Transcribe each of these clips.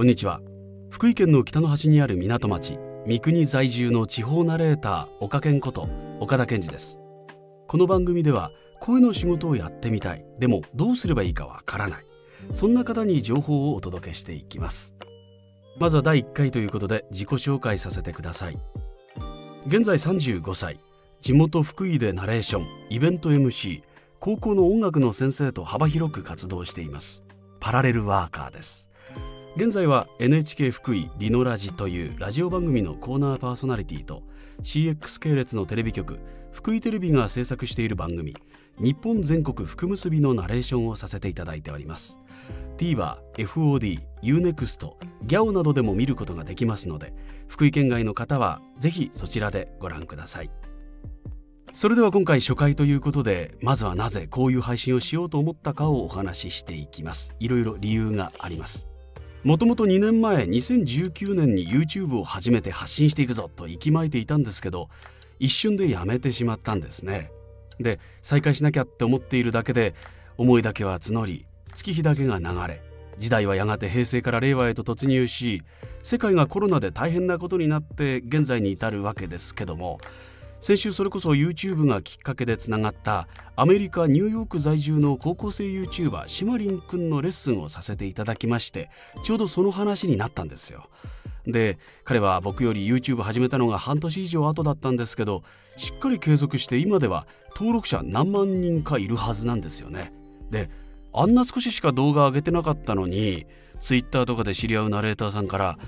こんにちは。福井県の北の端にある港町三国在住の地方ナレーター岡健こと岡田健二です。この番組では声の仕事をやってみたい。でもどうすればいいかわからない。そんな方に情報をお届けしていきます。まずは第1回ということで自己紹介させてください。現在35歳。地元福井でナレーションイベント MC 高校の音楽の先生と幅広く活動しています。パラレルワーカーです。現在は NHK 福井リノラジというラジオ番組のコーナーパーソナリティと CX 系列のテレビ局福井テレビが制作している番組日本全国福結びのナレーションをさせていただいております。TVer、FOD、UNEXT、GAO などでも見ることができますので福井県外の方はぜひそちらでご覧ください。それでは今回初回ということでまずはなぜこういう配信をしようと思ったかをお話ししていきます。いろいろ理由があります。もともと2年前2019年に YouTube を始めて発信していくぞと息巻いていたんですけど一瞬でやめてしまったんですね。で再開しなきゃって思っているだけで思いだけは募り月日だけが流れ時代はやがて平成から令和へと突入し世界がコロナで大変なことになって現在に至るわけですけども先週それこそ YouTube がきっかけでつながったアメリカニューヨーク在住の高校生 YouTuber シマリンくんのレッスンをさせていただきましてちょうどその話になったんですよ。で彼は僕より YouTube 始めたのが半年以上後だったんですけどしっかり継続して今では登録者何万人かいるはずなんですよね。であんな少ししか動画上げてなかったのに Twitter とかで知り合うナレーターさんから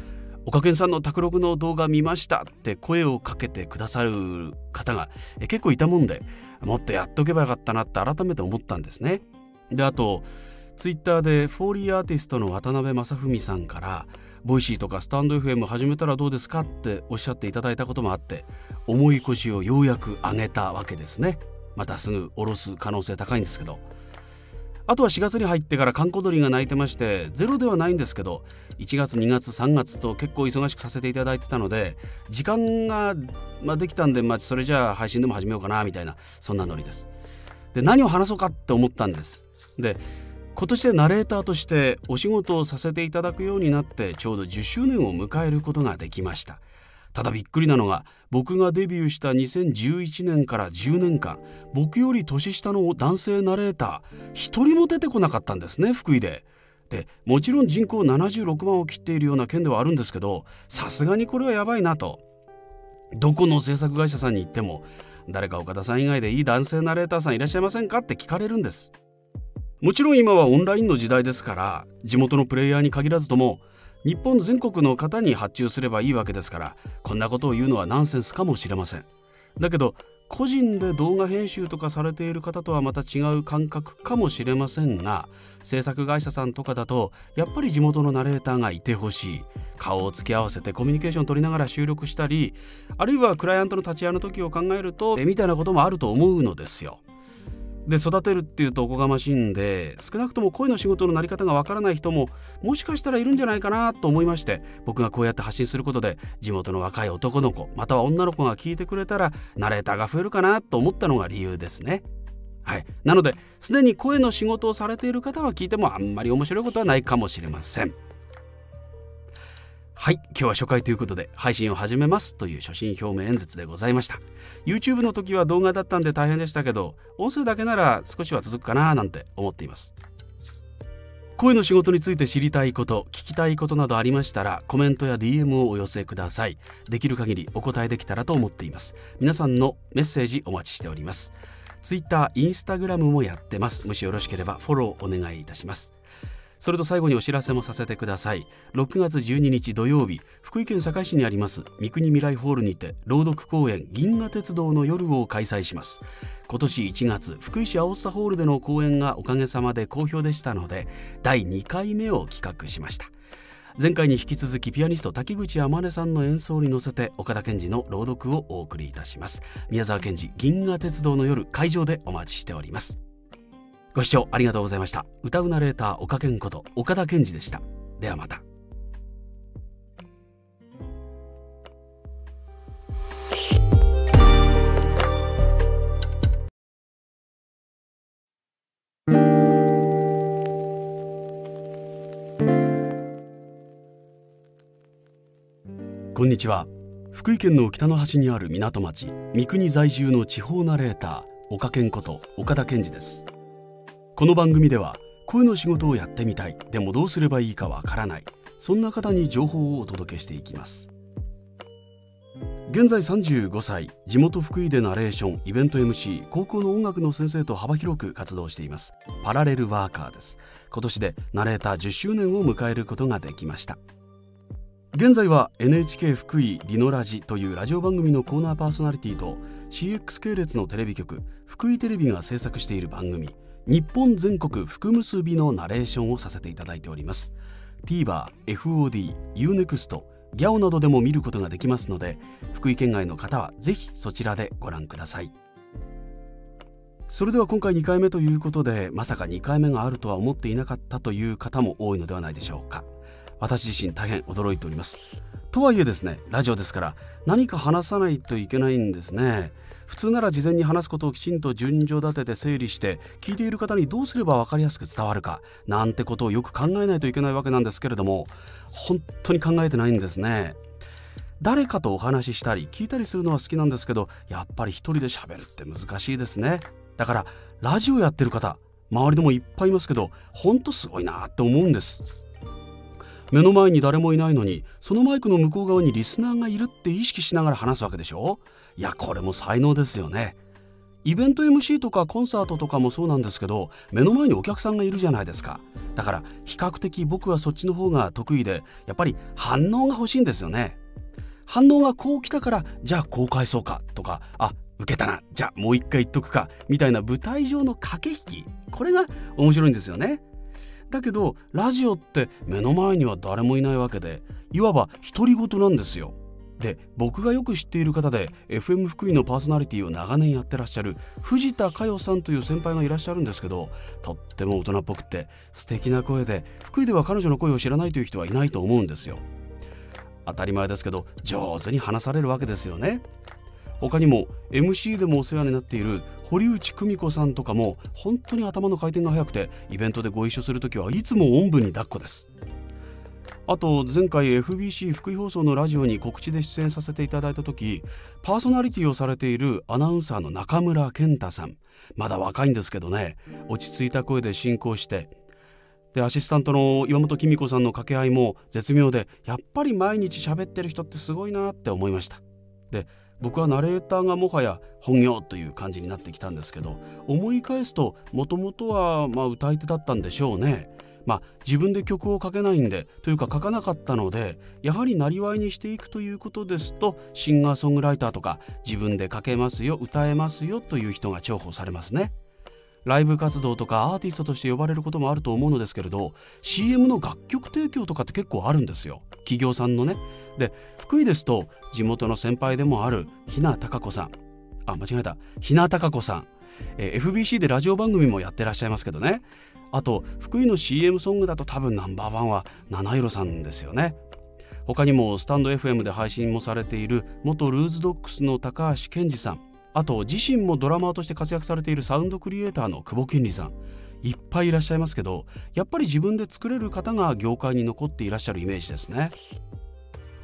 岡健さんの卓録の動画見ましたって声をかけてくださる方が結構いたもんでもっとやっとけばよかったなって改めて思ったんですね。であとツイッターでフォーリーアーティストの渡辺正文さんからボイシーとかスタンド FM 始めたらどうですかっておっしゃっていただいたこともあって重い腰をようやく上げたわけですね。またすぐ下ろす可能性高いんですけど。あとは4月に入ってから閑古鳥が鳴いてましてゼロではないんですけど1月2月3月と結構忙しくさせていただいてたので時間が、まあ、できたんで、まあ、それじゃあ配信でも始めようかなみたいなそんなノリです。で何を話そうかって思ったんです。で今年でナレーターとしてお仕事をさせていただくようになってちょうど10周年を迎えることができました。ただびっくりなのが僕がデビューした2011年から10年間僕より年下の男性ナレーター一人も出てこなかったんですね福井で。でもちろん人口76万を切っているような県ではあるんですけどさすがにこれはやばいなと。どこの制作会社さんに行っても誰か岡田さん以外でいい男性ナレーターさんいらっしゃいませんかって聞かれるんです。もちろん今はオンラインの時代ですから地元のプレイヤーに限らずとも日本全国の方に発注すればいいわけですからこんなことを言うのはナンセンスかもしれません。だけど個人で動画編集とかされている方とはまた違う感覚かもしれませんが制作会社さんとかだとやっぱり地元のナレーターがいてほしい。顔を付き合わせてコミュニケーション取りながら収録したりあるいはクライアントの立ち会いの時を考えるとみたいなこともあると思うのですよ。で育てるっていうとおこがましいんで少なくとも声の仕事のなり方がわからない人ももしかしたらいるんじゃないかなと思いまして僕がこうやって発信することで地元の若い男の子または女の子が聞いてくれたらナレーターが増えるかなと思ったのが理由ですね。はい、なのですでに声の仕事をされている方は聞いてもあんまり面白いことはないかもしれません。はい今日は初回ということで配信を始めますという初心表明演説でございました。YouTube の時は動画だったんで大変でしたけど音声だけなら少しは続くかななんて思っています。声の仕事について知りたいこと聞きたいことなどありましたらコメントや DM をお寄せください。できる限りお答えできたらと思っています。皆さんのメッセージお待ちしております。Twitter、Instagram もやってます。もしよろしければフォローお願いいたします。それと最後にお知らせもさせてください。6月12日土曜日福井県坂市にあります三国未来ホールにて朗読公演銀河鉄道の夜を開催します。今年1月福井市青佐ホールでの公演がおかげさまで好評でしたので第2回目を企画しました。前回に引き続きピアニスト滝口天音さんの演奏に乗せて岡田健二の朗読をお送りいたします。宮沢賢治銀河鉄道の夜会場でお待ちしております。ご視聴ありがとうございました。歌うナレーター岡健こと岡田健二でした。ではまた。こんにちは。福井県の北の端にある港町三国在住の地方ナレーター岡健こと岡田健二です。この番組では声の仕事をやってみたい。でもどうすればいいかわからない。そんな方に情報をお届けしていきます。現在35歳地元福井でナレーションイベント MC 高校の音楽の先生と幅広く活動しています。パラレルワーカーです。今年でナレーター10周年を迎えることができました。現在は NHK 福井ディノラジというラジオ番組のコーナーパーソナリティと CX 系列のテレビ局福井テレビが制作している番組。日本全国福結びのナレーションをさせていただいております。TVer、FOD、UNEXT ギャオなどでも見ることができますので福井県外の方はぜひそちらでご覧ください。それでは今回2回目ということでまさか2回目があるとは思っていなかったという方も多いのではないでしょうか。私自身大変驚いております。とはいえですねラジオですから何か話さないといけないんですね。普通なら事前に話すことをきちんと順序立てて整理して聞いている方にどうすれば分かりやすく伝わるかなんてことをよく考えないといけないわけなんですけれども本当に考えてないんですね。誰かとお話ししたり聞いたりするのは好きなんですけどやっぱり一人で喋るって難しいですね。だからラジオやってる方周りでもいっぱいいますけどほんとすごいなって思うんです。目の前に誰もいないのにそのマイクの向こう側にリスナーがいるって意識しながら話すわけでしょ？いやこれも才能ですよね。イベント MC とかコンサートとかもそうなんですけど目の前にお客さんがいるじゃないですか。だから比較的僕はそっちの方が得意でやっぱり反応が欲しいんですよね。反応がこう来たからじゃあこう返そうかとかあ受けたなじゃあもう一回言っとくかみたいな舞台上の駆け引きこれが面白いんですよね。だけどラジオって目の前には誰もいないわけでいわば独り言なんですよ。で僕がよく知っている方で FM 福井のパーソナリティを長年やってらっしゃる藤田佳代さんという先輩がいらっしゃるんですけどとっても大人っぽくて素敵な声で福井では彼女の声を知らないという人はいないと思うんですよ。当たり前ですけど上手に話されるわけですよね。他にも MC でもお世話になっている堀内久美子さんとかも本当に頭の回転が速くてイベントでご一緒する時はいつもおんぶに抱っこです。あと前回 FBC 福井放送のラジオに告知で出演させていただいた時パーソナリティをされているアナウンサーの中村健太さん。まだ若いんですけどね。落ち着いた声で進行して。でアシスタントの岩本紀美子さんの掛け合いも絶妙でやっぱり毎日喋ってる人ってすごいなって思いました。で僕はナレーターがもはや本業という感じになってきたんですけど思い返すともともとはまあ歌い手だったんでしょうねまあ、自分で曲を書けないんでというか書かなかったのでやはりなりわいにしていくということですとシンガーソングライターとか自分で書けますよ歌えますよという人が重宝されますね。ライブ活動とかアーティストとして呼ばれることもあると思うのですけれど CM の楽曲提供とかって結構あるんですよ企業さんのね。で福井ですと地元の先輩でもある日名孝子さん。あ間違えた。日名孝子さん、えー、FBC でラジオ番組もやってらっしゃいますけどね。あと福井の CM ソングだと多分ナンバーワンは七色さんですよね。他にもスタンド FM で配信もされている元ルーズドックスの高橋健二さん。あと自身もドラマーとして活躍されているサウンドクリエイターの久保健二さん。いっぱいいらっしゃいますけどやっぱり自分で作れる方が業界に残っていらっしゃるイメージですね。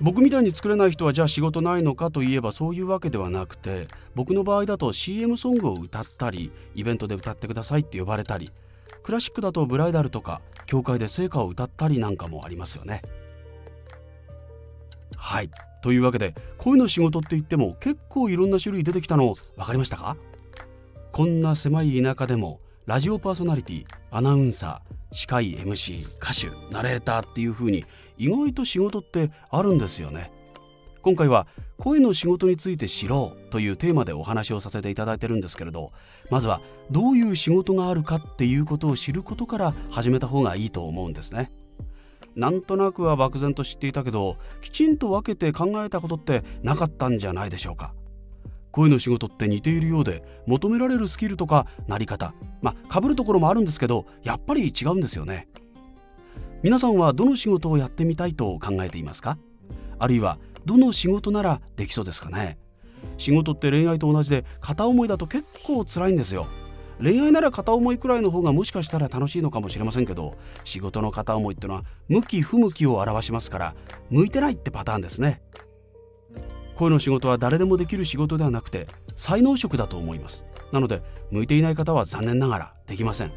僕みたいに作れない人はじゃあ仕事ないのかといえばそういうわけではなくて僕の場合だと CM ソングを歌ったりイベントで歌ってくださいって呼ばれたりクラシックだとブライダルとか教会で聖歌を歌ったりなんかもありますよね。はい。というわけで声の仕事って言っても結構いろんな種類出てきたの分かりましたか？こんな狭い田舎でもラジオパーソナリティアナウンサー司会 MC 歌手ナレーターっていう風に意外と仕事ってあるんですよね。今回は声の仕事について知ろうというテーマでお話をさせていただいてるんですけれどまずはどういう仕事があるかっていうことを知ることから始めた方がいいと思うんですね。なんとなくは漠然と知っていたけどきちんと分けて考えたことってなかったんじゃないでしょうか。声の仕事って似ているようで求められるスキルとかなり方まあ被るところもあるんですけどやっぱり違うんですよね。皆さんはどの仕事をやってみたいと考えていますか？あるいはどの仕事ならできそうですかね？仕事って恋愛と同じで片思いだと結構辛いんですよ。恋愛なら片思いくらいの方がもしかしたら楽しいのかもしれませんけど仕事の片思いってのは向き不向きを表しますから向いてないってパターンですね。声の仕事は誰でもできる仕事ではなくて才能職だと思います。なので向いていない方は残念ながらできません。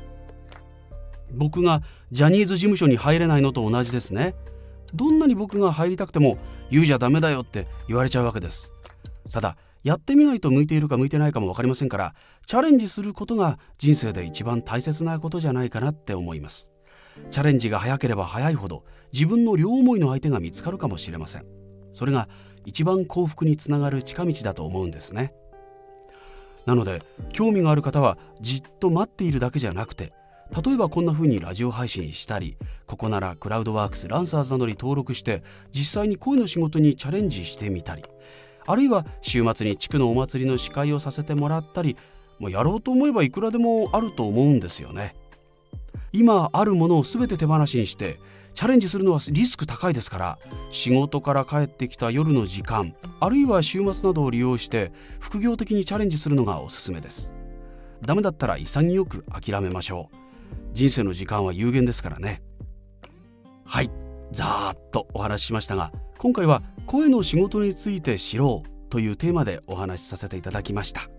僕がジャニーズ事務所に入れないのと同じですね。どんなに僕が入りたくても言うじゃダメだよって言われちゃうわけです。ただやってみないと向いているか向いてないかも分かりませんからチャレンジすることが人生で一番大切なことじゃないかなって思います。チャレンジが早ければ早いほど自分の両思いの相手が見つかるかもしれません。それが一番幸福につながる近道だと思うんですね。なので興味がある方はじっと待っているだけじゃなくて例えばこんな風にラジオ配信したりここならクラウドワークスランサーズなどに登録して実際に声の仕事にチャレンジしてみたりあるいは週末に地区のお祭りの司会をさせてもらったりもうやろうと思えばいくらでもあると思うんですよね。今あるものを全て手放しにしてチャレンジするのはリスク高いですから仕事から帰ってきた夜の時間あるいは週末などを利用して副業的にチャレンジするのがおすすめです。ダメだったら潔く諦めましょう。人生の時間は有限ですからね。はい。ざーっとお話ししましたが今回は声の仕事について知ろうというテーマでお話しさせていただきました。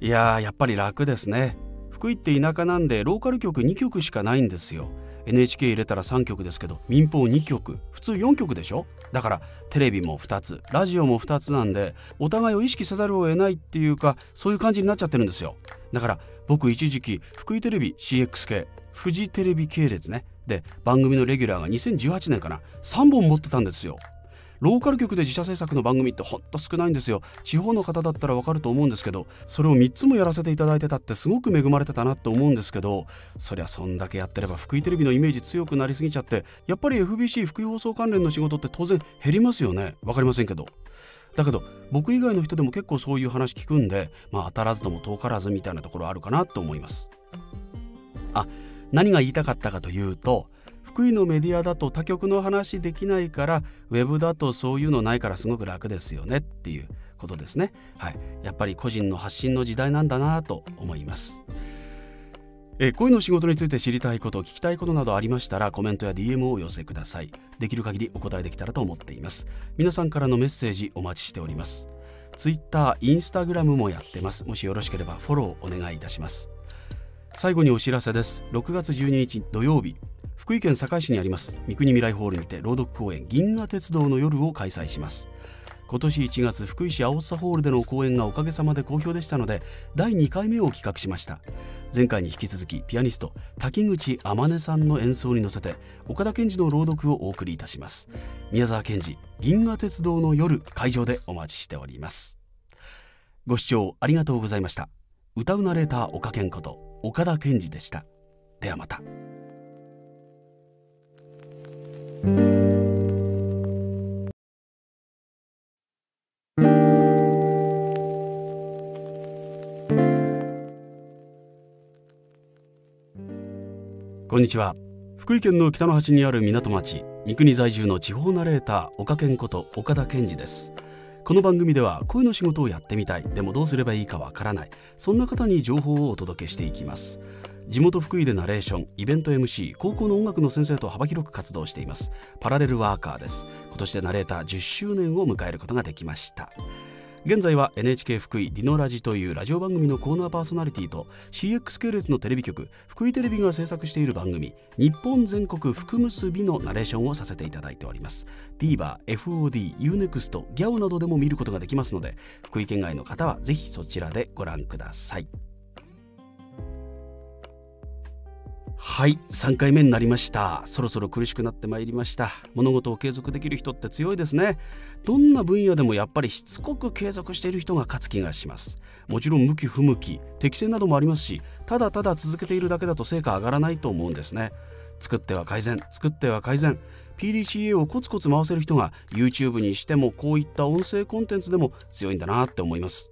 いやーやっぱり楽ですね。福井って田舎なんでローカル局2局しかないんですよ。NHK 入れたら3局ですけど民放2局普通4局でしょ？だからテレビも2つラジオも2つなんでお互いを意識せざるを得ないっていうかそういう感じになっちゃってるんですよ。だから僕一時期福井テレビ CX 系フジテレビ系列ね。で番組のレギュラーが2018年かな。3本持ってたんですよ。ローカル局で自社制作の番組ってほんと少ないんですよ。地方の方だったらわかると思うんですけどそれを3つもやらせていただいてたってすごく恵まれてたなって思うんですけどそりゃそんだけやってれば福井テレビのイメージ強くなりすぎちゃってやっぱり FBC 福井放送関連の仕事って当然減りますよね。わかりませんけど。だけど僕以外の人でも結構そういう話聞くんでまあ当たらずとも遠からずみたいなところあるかなと思います。あ何が言いたかったかというと福井のメディアだと他局の話できないからウェブだとそういうのないからすごく楽ですよねっていうことですね。はい。やっぱり個人の発信の時代なんだなと思います。え声の仕事について知りたいこと聞きたいことなどありましたらコメントや DM をお寄せください。できる限りお答えできたらと思っています。皆さんからのメッセージお待ちしております。Twitter、Instagram もやってます。もしよろしければフォローお願いいたします。最後にお知らせです。6月12日土曜日。福井県坂井市にあります三国未来ホールにて朗読公演銀河鉄道の夜を開催します。今年1月福井市青津ホールでの公演がおかげさまで好評でしたので第2回目を企画しました。前回に引き続きピアニスト滝口天音さんの演奏に乗せて岡田健二の朗読をお送りいたします。宮沢賢治銀河鉄道の夜会場でお待ちしております。ご視聴ありがとうございました。歌うナレーター岡健こと岡田健二でした。ではまた。こんにちは。福井県の北の端にある港町三国在住の地方ナレーター岡健こと岡田健二です。この番組では声の仕事をやってみたいでもどうすればいいかわからないそんな方に情報をお届けしていきます。地元福井でナレーションイベント MC 高校の音楽の先生と幅広く活動しています。パラレルワーカーです。今年でナレーター10周年を迎えることができました。現在は NHK 福井ディノラジというラジオ番組のコーナーパーソナリティと CX 系列のテレビ局福井テレビが制作している番組日本全国福結びのナレーションをさせていただいております。TVerFODUNEXTGAO などでも見ることができますので福井県外の方はぜひそちらでご覧ください。はい3回目になりました。そろそろ苦しくなってまいりました。物事を継続できる人って強いですね。どんな分野でもやっぱりしつこく継続している人が勝つ気がします。もちろん向き不向き適正などもありますしただただ続けているだけだと成果上がらないと思うんですね。作っては改善作っては改善。PDCA をコツコツ回せる人が YouTube にしてもこういった音声コンテンツでも強いんだなって思います。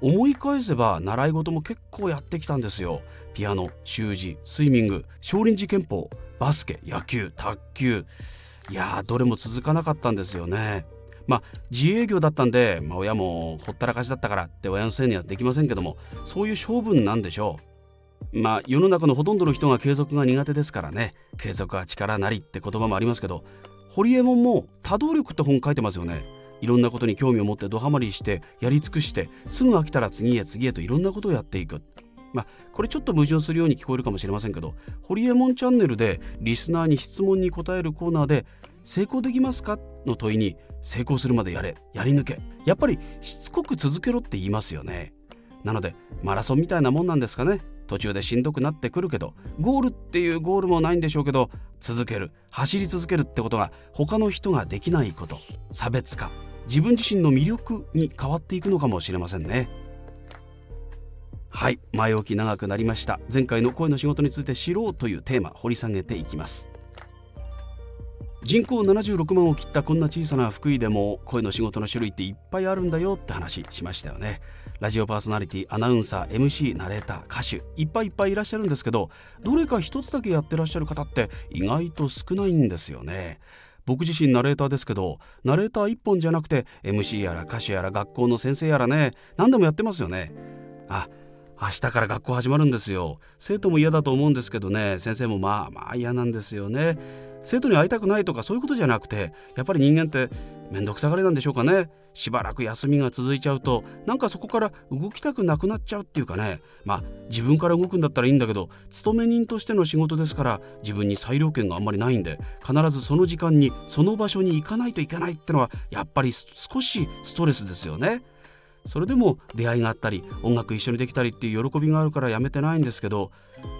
思い返せば習い事も結構やってきたんですよ。ピアノ習字スイミング少林寺拳法バスケ野球卓球。いやどれも続かなかったんですよね。まあ自営業だったんで、まあ、親もほったらかしだったからって親のせいにはできませんけどもそういう性分なんでしょう。まあ世の中のほとんどの人が継続が苦手ですからね。継続は力なりって言葉もありますけど堀江門も多動力って本書いてますよね。いろんなことに興味を持ってドハマりしてやり尽くしてすぐ飽きたら次へ次へといろんなことをやっていく。まあ、これちょっと矛盾するように聞こえるかもしれませんけどホリエモンチャンネルでリスナーに質問に答えるコーナーで成功できますかの問いに成功するまでやれやり抜け。やっぱりしつこく続けろって言いますよね。なのでマラソンみたいなもんなんですかね。途中でしんどくなってくるけどゴールっていうゴールもないんでしょうけど続ける。走り続けるってことが他の人ができないこと。差別化。自分自身の魅力に変わっていくのかもしれませんね。はい前置き長くなりました。前回の声の仕事について知ろうというテーマ掘り下げていきます。人口76万を切ったこんな小さな福井でも声の仕事の種類っていっぱいあるんだよって話しましたよね。ラジオパーソナリティアナウンサー MC ナレーター歌手いっぱいいっぱいいらっしゃるんですけどどれか一つだけやってらっしゃる方って意外と少ないんですよね。僕自身ナレーターですけどナレーター1本じゃなくて MC やら歌手やら学校の先生やらね何でもやってますよね。あ明日から学校始まるんですよ。生徒も嫌だと思うんですけどね。先生もまあまあ嫌なんですよね。生徒に会いたくないとかそういうことじゃなくてやっぱり人間って面倒くさがりなんでしょうかね。しばらく休みが続いちゃうとなんかそこから動きたくなくなっちゃうっていうかね。まあ自分から動くんだったらいいんだけど勤め人としての仕事ですから自分に裁量権があんまりないんで必ずその時間にその場所に行かないといけないってのはやっぱり少しストレスですよね。それでも出会いがあったり音楽一緒にできたりっていう喜びがあるからやめてないんですけど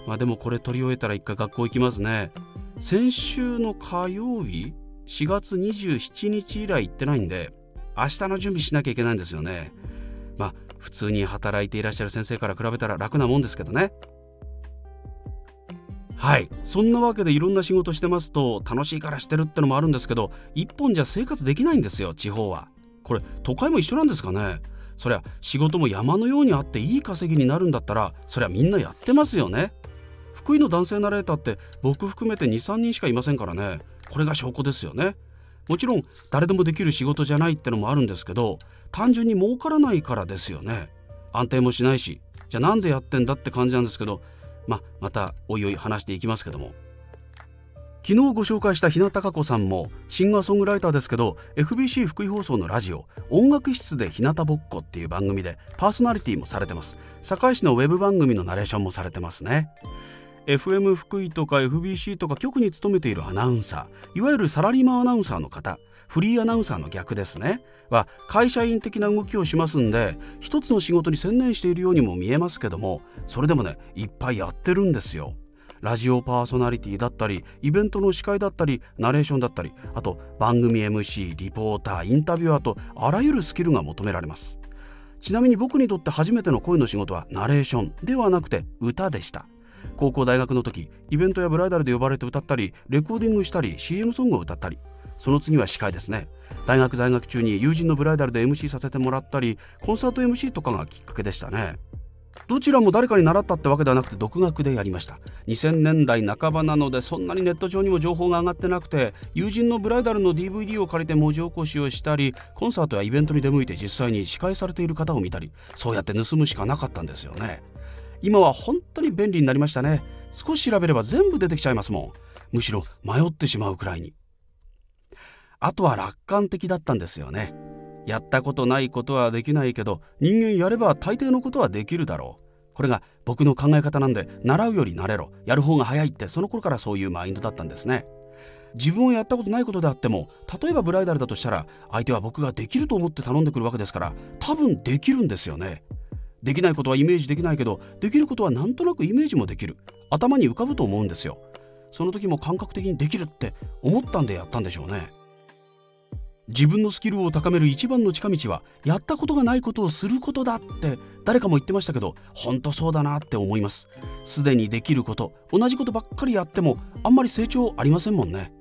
まあでもこれ取り終えたら一回学校行きますね。先週の火曜日4月27日以来行ってないんで明日の準備しなきゃいけないんですよね。まあ普通に働いていらっしゃる先生から比べたら楽なもんですけどね。はい。そんなわけでいろんな仕事してますと楽しいからしてるってのもあるんですけど一本じゃ生活できないんですよ地方は。これ都会も一緒なんですかね？そりゃ仕事も山のようにあっていい稼ぎになるんだったらそりゃみんなやってますよね。福井の男性ナレーターって僕含めて23人しかいませんからね。これが証拠ですよね。もちろん誰でもできる仕事じゃないってのもあるんですけど単純に儲からないからですよね。安定もしないしじゃあなんでやってんだって感じなんですけどままたおいおい話していきますけども。昨日ご紹介した日向孝子さんもシンガーソングライターですけど FBC 福井放送のラジオ「音楽室で日向ぼっこ」っていう番組でパーソナリティもされてます。堺市のウェブ番組のナレーションもされてますね。FM 福井とか FBC とか局に勤めているアナウンサーいわゆるサラリーマンアナウンサーの方フリーアナウンサーの逆ですね。は会社員的な動きをしますんで一つの仕事に専念しているようにも見えますけどもそれでもねいっぱいやってるんですよ。ラジオパーソナリティだったりイベントの司会だったりナレーションだったりあと番組 MC リポーターインタビュアーとあらゆるスキルが求められます。ちなみに僕にとって初めての声の仕事はナレーションではなくて歌でした。高校大学の時イベントやブライダルで呼ばれて歌ったりレコーディングしたり CM ソングを歌ったりその次は司会ですね。大学在学中に友人のブライダルで MC させてもらったりコンサート MC とかがきっかけでしたね。どちらも誰かに習ったってわけではなくて独学でやりました。2000年代半ばなのでそんなにネット上にも情報が上がってなくて友人のブライダルの DVD を借りて文字起こしをしたりコンサートやイベントに出向いて実際に司会されている方を見たりそうやって盗むしかなかったんですよね。今は本当に便利になりましたね。少し調べれば全部出てきちゃいますもん。むしろ迷ってしまうくらいに。あとは楽観的だったんですよね。やったことないことはできないけど人間やれば大抵のことはできるだろう。これが僕の考え方なんで習うより慣れろ。やる方が早いってその頃からそういうマインドだったんですね。自分をやったことないことであっても例えばブライダルだとしたら相手は僕ができると思って頼んでくるわけですから多分できるんですよね。できないことはイメージできないけどできることはなんとなくイメージもできる。頭に浮かぶと思うんですよ。その時も感覚的にできるって思ったんでやったんでしょうね。自分のスキルを高める一番の近道はやったことがないことをすることだって誰かも言ってましたけど本当そうだなって思います。すでにできること同じことばっかりやってもあんまり成長ありませんもんね。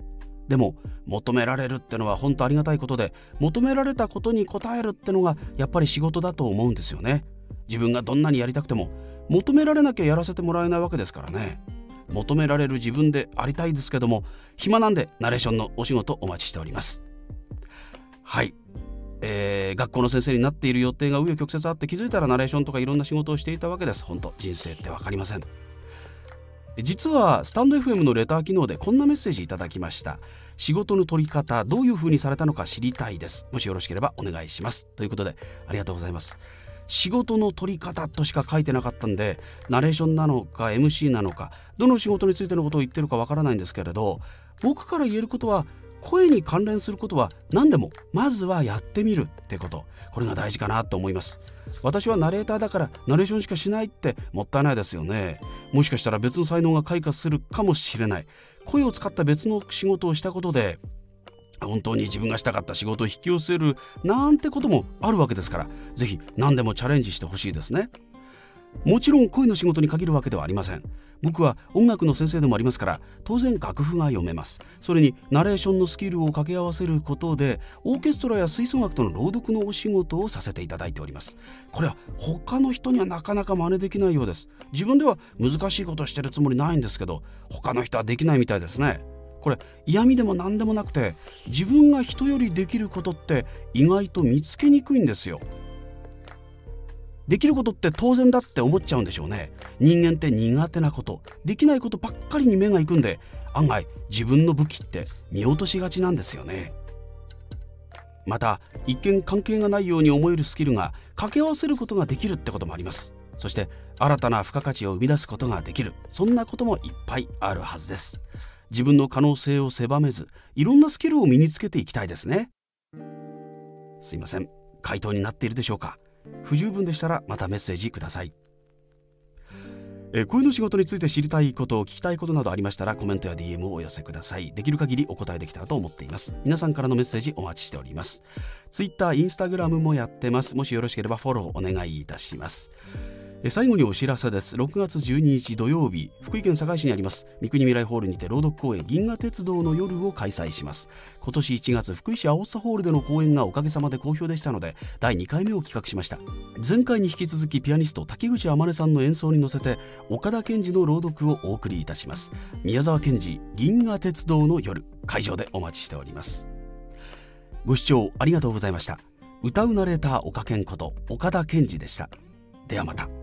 でも求められるってのは本当ありがたいことで求められたことに応えるってのがやっぱり仕事だと思うんですよね。自分がどんなにやりたくても求められなきゃやらせてもらえないわけですからね。求められる自分でありたいですけども暇なんでナレーションのお仕事お待ちしております。はい、えー、学校の先生になっている予定が紆余曲折あって気づいたらナレーションとかいろんな仕事をしていたわけです。本当人生って分かりません。実はスタンド FM のレター機能でこんなメッセージいただきました。仕事の取り方どういう風にされたのか知りたいです。もしよろしければお願いします。ということでありがとうございます。仕事の取り方としか書いてなかったんでナレーションなのか MC なのかどの仕事についてのことを言ってるかわからないんですけれど僕から言えることは声に関連することは何でもまずはやってみるってこと。これが大事かなと思います。私はナレーターだからナレーションしかしないってもったいないですよね。もしかしたら別の才能が開花するかもしれない。声を使った別の仕事をしたことで本当に自分がしたかった仕事を引き寄せるなんてこともあるわけですから是非何でもチャレンジしてほしいですね。もちろん声の仕事に限るわけではありません。僕は音楽の先生でもありますから当然楽譜が読めます。それにナレーションのスキルを掛け合わせることでオーケストラや吹奏楽との朗読のお仕事をさせていただいております。これは他の人にはなかなか真似できないようです。自分では難しいことしてるつもりないんですけど他の人はできないみたいですね。これ嫌味でも何でもなくて自分が人よりできることって意外と見つけにくいんですよ。できることって当然だって思っちゃうんでしょうね。人間って苦手なことできないことばっかりに目が行くんで案外自分の武器って見落としがちなんですよね。また一見関係がないように思えるスキルが掛け合わせることができるってこともあります。そして新たな付加価値を生み出すことができる。そんなこともいっぱいあるはずです。自分の可能性を狭めずいろんなスキルを身につけていきたいですね。すいません。回答になっているでしょうか。不十分でしたらまたメッセージください。え声の仕事について知りたいこと聞きたいことなどありましたらコメントや DM をお寄せください。できる限りお答えできたらと思っています。皆さんからのメッセージお待ちしております。Twitter、Instagram もやってます。もしよろしければフォローお願いいたします。最後にお知らせです。6月12日土曜日福井県坂井市にあります三国未来ホールにて朗読公演銀河鉄道の夜を開催します。今年1月福井市青津ホールでの公演がおかげさまで好評でしたので第2回目を企画しました。前回に引き続きピアニスト竹口天音さんの演奏に乗せて岡田健二の朗読をお送りいたします。宮沢賢治銀河鉄道の夜会場でお待ちしております。ご視聴ありがとうございました。歌うナレーター岡健こと岡田健二でした。ではまた。